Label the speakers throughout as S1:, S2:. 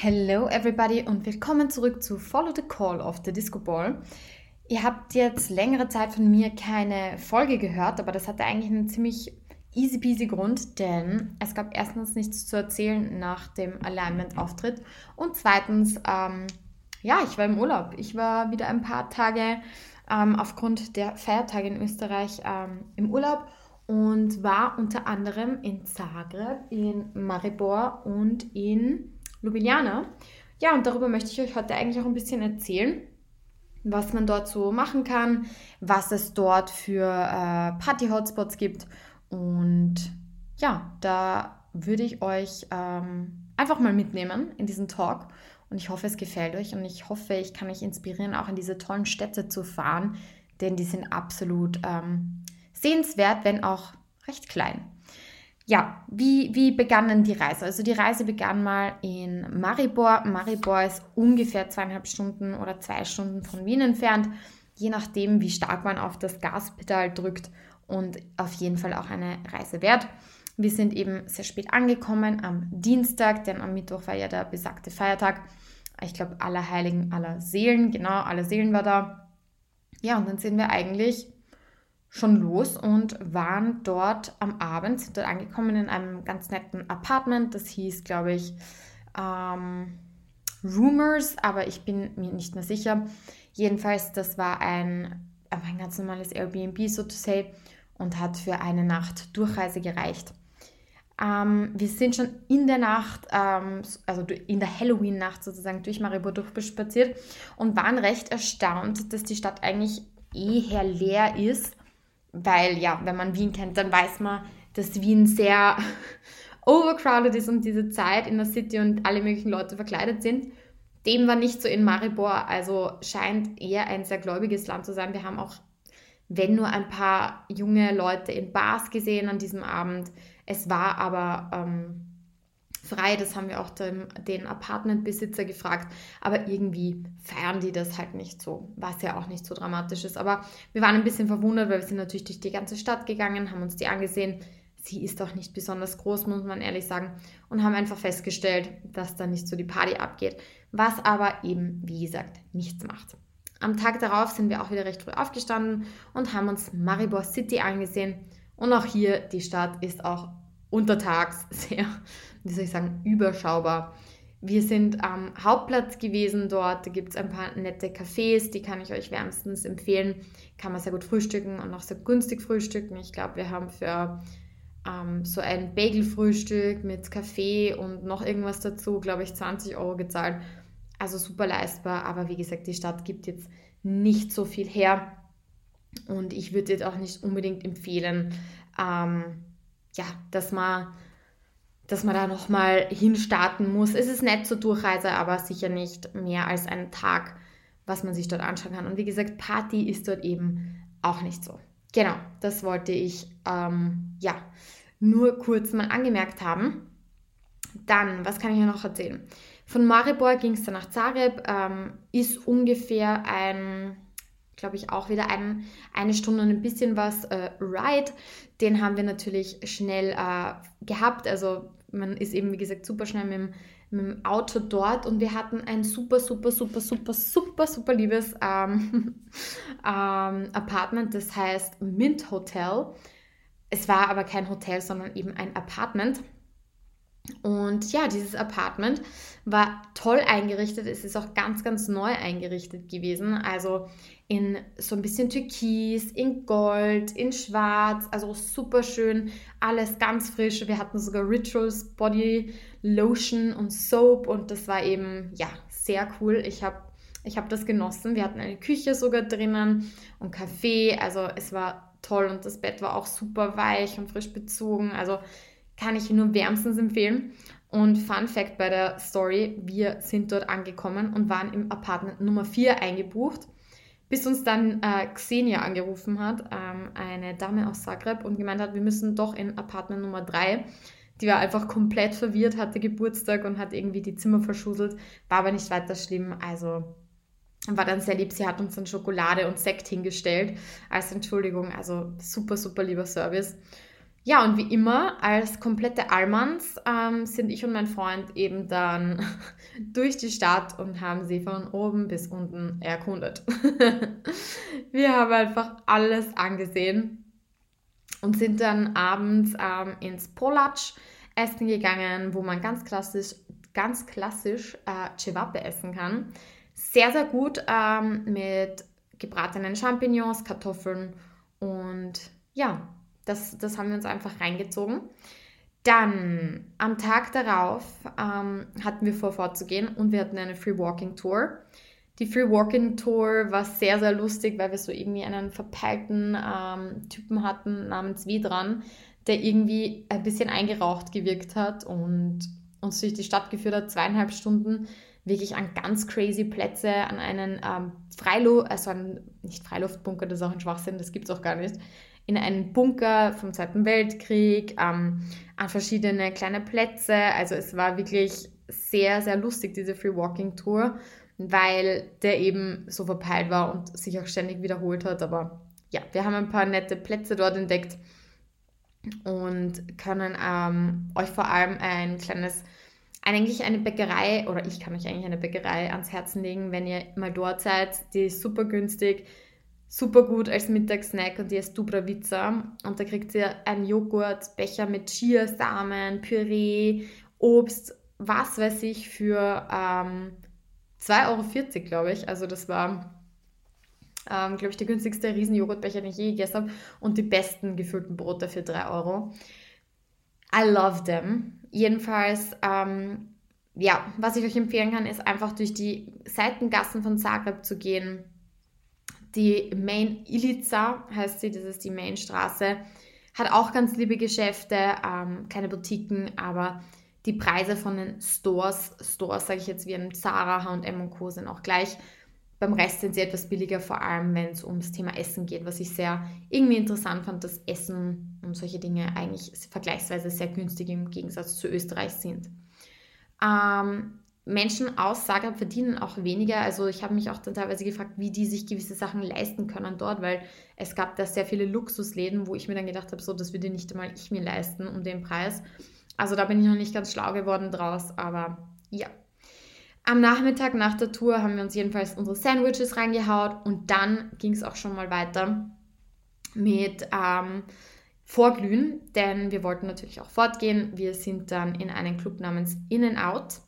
S1: Hello everybody und willkommen zurück zu Follow the Call of the Disco Ball. Ihr habt jetzt längere Zeit von mir keine Folge gehört, aber das hatte eigentlich einen ziemlich easy peasy Grund, denn es gab erstens nichts zu erzählen nach dem Alignment-Auftritt und zweitens, ähm, ja, ich war im Urlaub. Ich war wieder ein paar Tage ähm, aufgrund der Feiertage in Österreich ähm, im Urlaub und war unter anderem in Zagreb, in Maribor und in Ljubljana. Ja, und darüber möchte ich euch heute eigentlich auch ein bisschen erzählen, was man dort so machen kann, was es dort für äh, Party-Hotspots gibt. Und ja, da würde ich euch ähm, einfach mal mitnehmen in diesen Talk. Und ich hoffe, es gefällt euch und ich hoffe, ich kann euch inspirieren, auch in diese tollen Städte zu fahren, denn die sind absolut ähm, sehenswert, wenn auch recht klein ja, wie, wie begann denn die Reise? Also die Reise begann mal in Maribor. Maribor ist ungefähr zweieinhalb Stunden oder zwei Stunden von Wien entfernt, je nachdem, wie stark man auf das Gaspedal drückt und auf jeden Fall auch eine Reise wert. Wir sind eben sehr spät angekommen am Dienstag, denn am Mittwoch war ja der besagte Feiertag. Ich glaube, aller Heiligen, aller Seelen, genau, alle Seelen war da. Ja, und dann sind wir eigentlich schon los und waren dort am Abend, sind dort angekommen in einem ganz netten Apartment. Das hieß, glaube ich, ähm, Rumors, aber ich bin mir nicht mehr sicher. Jedenfalls, das war ein, ein ganz normales Airbnb, so to say, und hat für eine Nacht Durchreise gereicht. Ähm, wir sind schon in der Nacht, ähm, also in der Halloween-Nacht sozusagen durch Maribor durchspaziert und waren recht erstaunt, dass die Stadt eigentlich eher leer ist weil ja, wenn man Wien kennt, dann weiß man, dass Wien sehr overcrowded ist um diese Zeit in der City und alle möglichen Leute verkleidet sind. Dem war nicht so in Maribor, also scheint eher ein sehr gläubiges Land zu sein. Wir haben auch, wenn nur ein paar junge Leute in Bars gesehen an diesem Abend. Es war aber ähm, frei. Das haben wir auch dem, den Apartmentbesitzer gefragt. Aber irgendwie feiern die das halt nicht so, was ja auch nicht so dramatisch ist. Aber wir waren ein bisschen verwundert, weil wir sind natürlich durch die ganze Stadt gegangen, haben uns die angesehen. Sie ist auch nicht besonders groß, muss man ehrlich sagen. Und haben einfach festgestellt, dass da nicht so die Party abgeht. Was aber eben, wie gesagt, nichts macht. Am Tag darauf sind wir auch wieder recht früh aufgestanden und haben uns Maribor City angesehen. Und auch hier, die Stadt ist auch untertags sehr, wie soll ich sagen, überschaubar. Wir sind am Hauptplatz gewesen dort. Da gibt es ein paar nette Cafés, die kann ich euch wärmstens empfehlen. Kann man sehr gut frühstücken und auch sehr günstig frühstücken. Ich glaube, wir haben für ähm, so ein Bagelfrühstück mit Kaffee und noch irgendwas dazu, glaube ich, 20 Euro gezahlt. Also super leistbar. Aber wie gesagt, die Stadt gibt jetzt nicht so viel her. Und ich würde jetzt auch nicht unbedingt empfehlen, ähm, ja, dass man, dass man da nochmal hinstarten muss. Es ist nett zur Durchreise, aber sicher nicht mehr als einen Tag, was man sich dort anschauen kann. Und wie gesagt, Party ist dort eben auch nicht so. Genau, das wollte ich ähm, ja nur kurz mal angemerkt haben. Dann, was kann ich noch erzählen? Von Maribor ging es dann nach Zagreb, ähm, ist ungefähr ein glaube ich, auch wieder ein, eine Stunde und ein bisschen was äh, Ride. Den haben wir natürlich schnell äh, gehabt. Also man ist eben, wie gesagt, super schnell mit dem, mit dem Auto dort und wir hatten ein super, super, super, super, super, super liebes ähm, ähm, Apartment, das heißt Mint Hotel. Es war aber kein Hotel, sondern eben ein Apartment. Und ja, dieses Apartment war toll eingerichtet. Es ist auch ganz, ganz neu eingerichtet gewesen. Also in so ein bisschen Türkis, in Gold, in Schwarz. Also super schön. Alles ganz frisch. Wir hatten sogar Rituals Body Lotion und Soap. Und das war eben, ja, sehr cool. Ich habe ich hab das genossen. Wir hatten eine Küche sogar drinnen und Kaffee. Also es war toll. Und das Bett war auch super weich und frisch bezogen. Also kann ich nur wärmstens empfehlen. Und Fun Fact bei der Story, wir sind dort angekommen und waren im Apartment Nummer 4 eingebucht, bis uns dann äh, Xenia angerufen hat, ähm, eine Dame aus Zagreb, und gemeint hat, wir müssen doch in Apartment Nummer 3. Die war einfach komplett verwirrt, hatte Geburtstag und hat irgendwie die Zimmer verschuselt, war aber nicht weiter schlimm. Also war dann sehr lieb. Sie hat uns dann Schokolade und Sekt hingestellt als Entschuldigung. Also super, super lieber Service Ja, und wie immer, als komplette Allmanns ähm, sind ich und mein Freund eben dann durch die Stadt und haben sie von oben bis unten erkundet. wir haben einfach alles angesehen und sind dann abends ähm, ins Polatsch essen gegangen, wo man ganz klassisch, ganz klassisch äh, Cevape essen kann. Sehr, sehr gut ähm, mit gebratenen Champignons, Kartoffeln und ja, das, das haben wir uns einfach reingezogen. Dann am Tag darauf ähm, hatten wir vor, vorzugehen und wir hatten eine Free Walking Tour. Die Free Walking Tour war sehr, sehr lustig, weil wir so irgendwie einen verpeilten ähm, Typen hatten namens Vidran, der irgendwie ein bisschen eingeraucht gewirkt hat und uns durch die Stadt geführt hat, zweieinhalb Stunden wirklich an ganz crazy Plätze, an einen ähm, Freiluft, also an, nicht Freiluftbunker, das ist auch ein Schwachsinn, das gibt es auch gar nicht, in einen Bunker vom Zweiten Weltkrieg, ähm, an verschiedene kleine Plätze. Also es war wirklich sehr, sehr lustig, diese Free Walking Tour, weil der eben so verpeilt war und sich auch ständig wiederholt hat. Aber ja, wir haben ein paar nette Plätze dort entdeckt und können ähm, euch vor allem ein kleines, eigentlich eine Bäckerei, oder ich kann euch eigentlich eine Bäckerei ans Herzen legen, wenn ihr mal dort seid. Die ist super günstig super gut als Mittagssnack und die ist Dubravica. Und da kriegt ihr einen Joghurtbecher mit Chiasamen, Püree, Obst, was weiß ich, für ähm, 2,40 Euro, glaube ich. Also das war, ähm, glaube ich, der günstigste Riesenjoghurtbecher, den ich je gegessen habe. Und die besten gefüllten Brote für 3 Euro. I love them. Jedenfalls, ähm, ja, was ich euch empfehlen kann, ist einfach durch die Seitengassen von Zagreb zu gehen die Main Ilica heißt sie, das ist die Mainstraße. Hat auch ganz liebe Geschäfte, ähm, kleine Boutiquen, aber die Preise von den Stores, Stores sage ich jetzt wie ein Zara, H&M und Co. sind auch gleich. Beim Rest sind sie etwas billiger, vor allem wenn es ums Thema Essen geht, was ich sehr irgendwie interessant fand, dass Essen und solche Dinge eigentlich vergleichsweise sehr günstig im Gegensatz zu Österreich sind. Ähm, Menschen aus Zagreb verdienen auch weniger. Also ich habe mich auch dann teilweise gefragt, wie die sich gewisse Sachen leisten können dort, weil es gab da sehr viele Luxusläden, wo ich mir dann gedacht habe, so, das würde nicht einmal ich mir leisten um den Preis. Also da bin ich noch nicht ganz schlau geworden draus, aber ja. Am Nachmittag nach der Tour haben wir uns jedenfalls unsere Sandwiches reingehaut und dann ging es auch schon mal weiter mit ähm, Vorglühen, denn wir wollten natürlich auch fortgehen. Wir sind dann in einen Club namens In and Out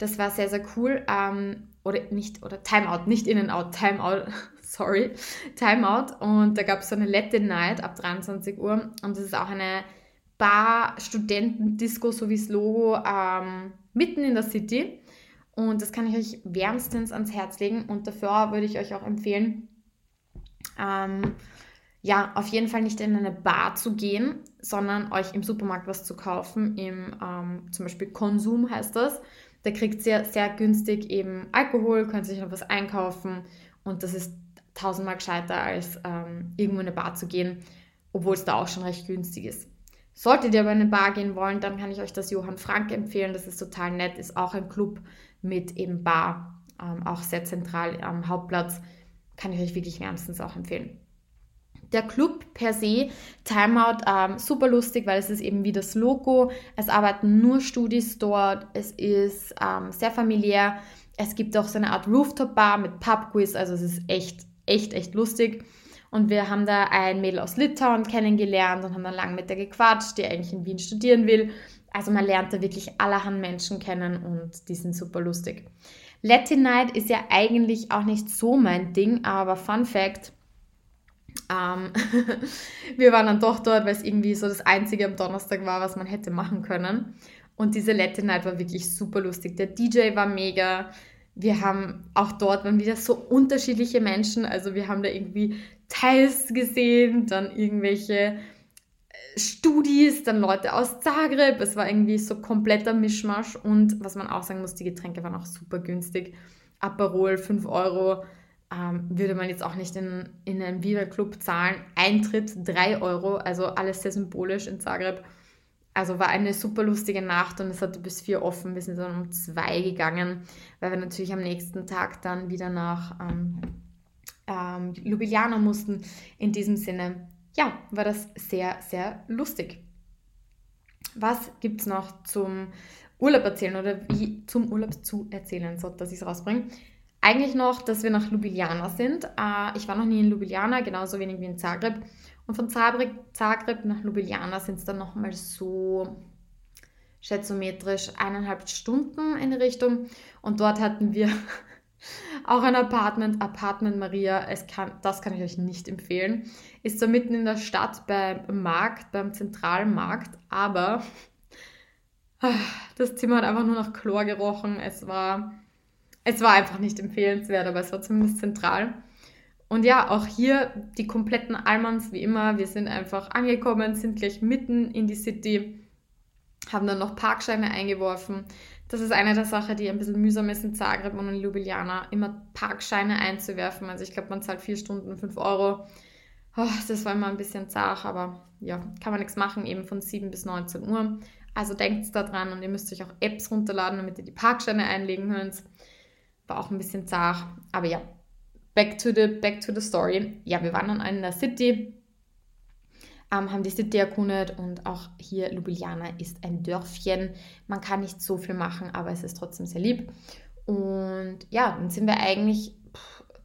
S1: das war sehr, sehr cool. Ähm, oder nicht, oder Timeout, nicht In-N-Out, Timeout, sorry, Timeout. Und da gab es so eine Latin Night ab 23 Uhr. Und das ist auch eine Bar, Studenten-Disco, so wie das Logo, ähm, mitten in der City. Und das kann ich euch wärmstens ans Herz legen. Und dafür würde ich euch auch empfehlen, ähm, ja, auf jeden Fall nicht in eine Bar zu gehen, sondern euch im Supermarkt was zu kaufen. Im ähm, zum Beispiel Konsum heißt das. Da kriegt ihr sehr günstig eben Alkohol, könnt sich noch was einkaufen und das ist tausendmal gescheiter, als ähm, irgendwo in eine Bar zu gehen, obwohl es da auch schon recht günstig ist. Solltet ihr aber in eine Bar gehen wollen, dann kann ich euch das Johann Frank empfehlen. Das ist total nett, ist auch ein Club mit eben Bar, ähm, auch sehr zentral am Hauptplatz. Kann ich euch wirklich wärmstens auch empfehlen. Der Club per se, Timeout, ähm, super lustig, weil es ist eben wie das Logo. Es arbeiten nur Studis dort. Es ist ähm, sehr familiär. Es gibt auch so eine Art Rooftop-Bar mit Pub-Quiz. Also es ist echt, echt, echt lustig. Und wir haben da ein Mädel aus Litauen kennengelernt und haben dann lang mit der gequatscht, die eigentlich in Wien studieren will. Also man lernt da wirklich allerhand Menschen kennen und die sind super lustig. Latin Night ist ja eigentlich auch nicht so mein Ding, aber Fun Fact, ähm, wir waren dann doch dort, weil es irgendwie so das Einzige am Donnerstag war, was man hätte machen können. Und diese Latin Night war wirklich super lustig. Der DJ war mega. Wir haben auch dort waren wieder so unterschiedliche Menschen. Also wir haben da irgendwie Teils gesehen, dann irgendwelche äh, Studis, dann Leute aus Zagreb. Es war irgendwie so kompletter Mischmasch. Und was man auch sagen muss, die Getränke waren auch super günstig. Aperol 5 Euro ähm, würde man jetzt auch nicht in, in einen Viva-Club zahlen. Eintritt 3 Euro, also alles sehr symbolisch in Zagreb. Also war eine super lustige Nacht und es hatte bis vier offen. Wir sind dann um zwei gegangen, weil wir natürlich am nächsten Tag dann wieder nach ähm, ähm, Ljubljana mussten. In diesem Sinne, ja, war das sehr, sehr lustig. was gibt es noch zum Urlaub erzählen oder wie zum Urlaub zu erzählen, so dass ich es rausbringe? Eigentlich noch, dass wir nach Ljubljana sind. Äh, ich war noch nie in Ljubljana, genauso wenig wie in Zagreb. Und von Zagreb, Zagreb nach Ljubljana sind es dann nochmal so schätzometrisch eineinhalb Stunden in die Richtung. Und dort hatten wir auch ein Apartment, Apartment Maria. Es kann, das kann ich euch nicht empfehlen. Ist da mitten in der Stadt beim Markt, beim zentralen Markt, aber das Zimmer hat einfach nur nach Chlor gerochen. Es war, es war einfach nicht empfehlenswert, aber es war zumindest zentral. Und ja, auch hier die kompletten Almans wie immer. Wir sind einfach angekommen, sind gleich mitten in die City, haben dann noch Parkscheine eingeworfen. Das ist eine der Sachen, die ein bisschen mühsam ist in Zagreb und in Ljubljana, immer Parkscheine einzuwerfen. Also ich glaube, man zahlt vier Stunden, fünf Euro. Oh, das war immer ein bisschen zart, aber ja, kann man nichts machen, eben von 7 bis 19 Uhr. Also denkt da dran und ihr müsst euch auch Apps runterladen, damit ihr die Parkscheine einlegen könnt. War auch ein bisschen zart, aber ja, back to the, back to the story. Ja, wir waren dann in der City, ähm, haben die City erkundet und auch hier Ljubljana ist ein Dörfchen. Man kann nicht so viel machen, aber es ist trotzdem sehr lieb. Und ja, dann sind wir eigentlich,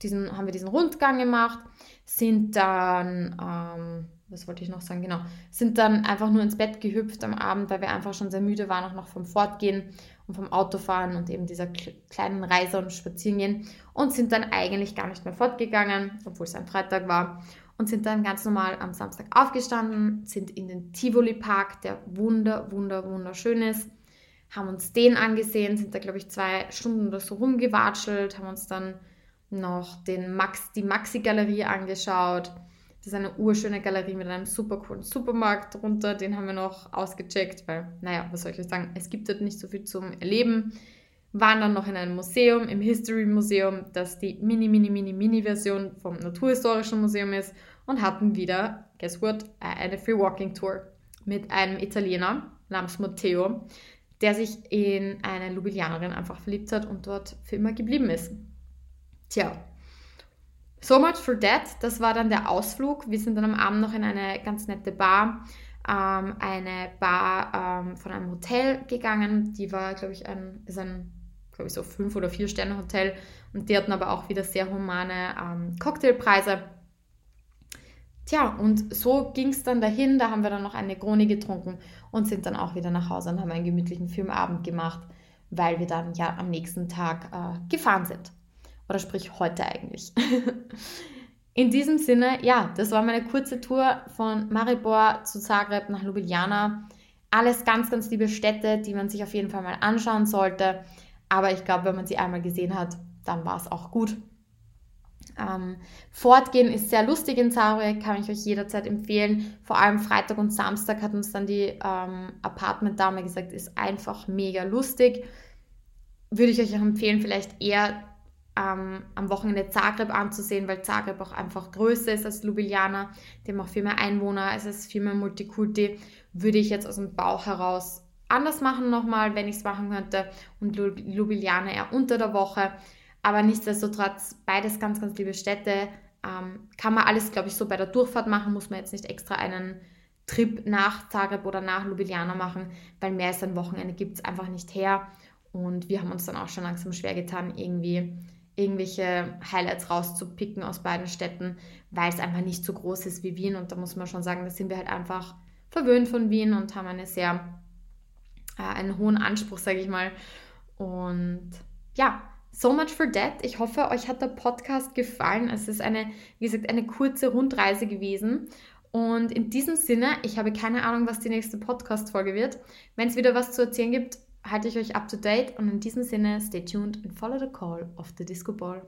S1: diesen, haben wir diesen Rundgang gemacht, sind dann, ähm, was wollte ich noch sagen, genau, sind dann einfach nur ins Bett gehüpft am Abend, weil wir einfach schon sehr müde waren, auch noch vom Fortgehen und vom Autofahren und eben dieser kleinen Reise und Spazierengehen und sind dann eigentlich gar nicht mehr fortgegangen, obwohl es ein Freitag war und sind dann ganz normal am Samstag aufgestanden, sind in den Tivoli Park, der wunder, wunder, wunderschön ist, haben uns den angesehen, sind da glaube ich zwei Stunden oder so rumgewatschelt, haben uns dann noch den Max, die Maxi-Galerie angeschaut. Das ist eine urschöne Galerie mit einem super coolen Supermarkt drunter. Den haben wir noch ausgecheckt, weil, naja, was soll ich euch sagen, es gibt dort nicht so viel zum Erleben. Waren dann noch in einem Museum, im History Museum, das die mini, mini, mini, mini Version vom Naturhistorischen Museum ist und hatten wieder, guess what, eine Free Walking Tour mit einem Italiener namens Matteo, der sich in eine Ljubljananerin einfach verliebt hat und dort für immer geblieben ist. Tja, so much for that. Das war dann der Ausflug. Wir sind dann am Abend noch in eine ganz nette Bar, ähm, eine Bar ähm, von einem Hotel gegangen. Die war, glaube ich, ein, ist ein, glaube ich, so fünf oder vier Sterne Hotel und die hatten aber auch wieder sehr humane ähm, Cocktailpreise. Tja, und so ging es dann dahin. Da haben wir dann noch eine Krone getrunken und sind dann auch wieder nach Hause und haben einen gemütlichen Filmabend gemacht, weil wir dann ja am nächsten Tag äh, gefahren sind. Oder sprich heute eigentlich. In diesem Sinne, ja, das war meine kurze Tour von Maribor zu Zagreb nach Ljubljana. Alles ganz, ganz liebe Städte, die man sich auf jeden Fall mal anschauen sollte. Aber ich glaube, wenn man sie einmal gesehen hat, dann war es auch gut. Ähm, Fortgehen ist sehr lustig in Zagreb, kann ich euch jederzeit empfehlen. Vor allem Freitag und Samstag hat uns dann die ähm, Apartment-Dame gesagt, ist einfach mega lustig. Würde ich euch auch empfehlen, vielleicht eher ähm, am Wochenende Zagreb anzusehen, weil Zagreb auch einfach größer ist als Ljubljana. Haben auch viel mehr Einwohner, es ist viel mehr Multikulti. Würde ich jetzt aus dem Bauch heraus anders machen nochmal, wenn ich es machen könnte. Und Ljubljana eher unter der Woche. Aber nichtsdestotrotz, beides ganz, ganz liebe Städte. Ähm, kann man alles, glaube ich, so bei der Durchfahrt machen. Muss man jetzt nicht extra einen Trip nach Zagreb oder nach Ljubljana machen, weil mehr als ein Wochenende gibt es einfach nicht her. Und wir haben uns dann auch schon langsam schwer getan, irgendwie irgendwelche Highlights rauszupicken aus beiden Städten, weil es einfach nicht so groß ist wie Wien. Und da muss man schon sagen, da sind wir halt einfach verwöhnt von Wien und haben eine sehr, äh, einen hohen Anspruch, sage ich mal. Und ja, so much for that. Ich hoffe, euch hat der Podcast gefallen. Es ist eine, wie gesagt, eine kurze Rundreise gewesen. Und in diesem Sinne, ich habe keine Ahnung, was die nächste Podcast-Folge wird. Wenn es wieder was zu erzählen gibt, halte ich euch up to date und in diesem Sinne, stay tuned and follow the call of the Disco Ball.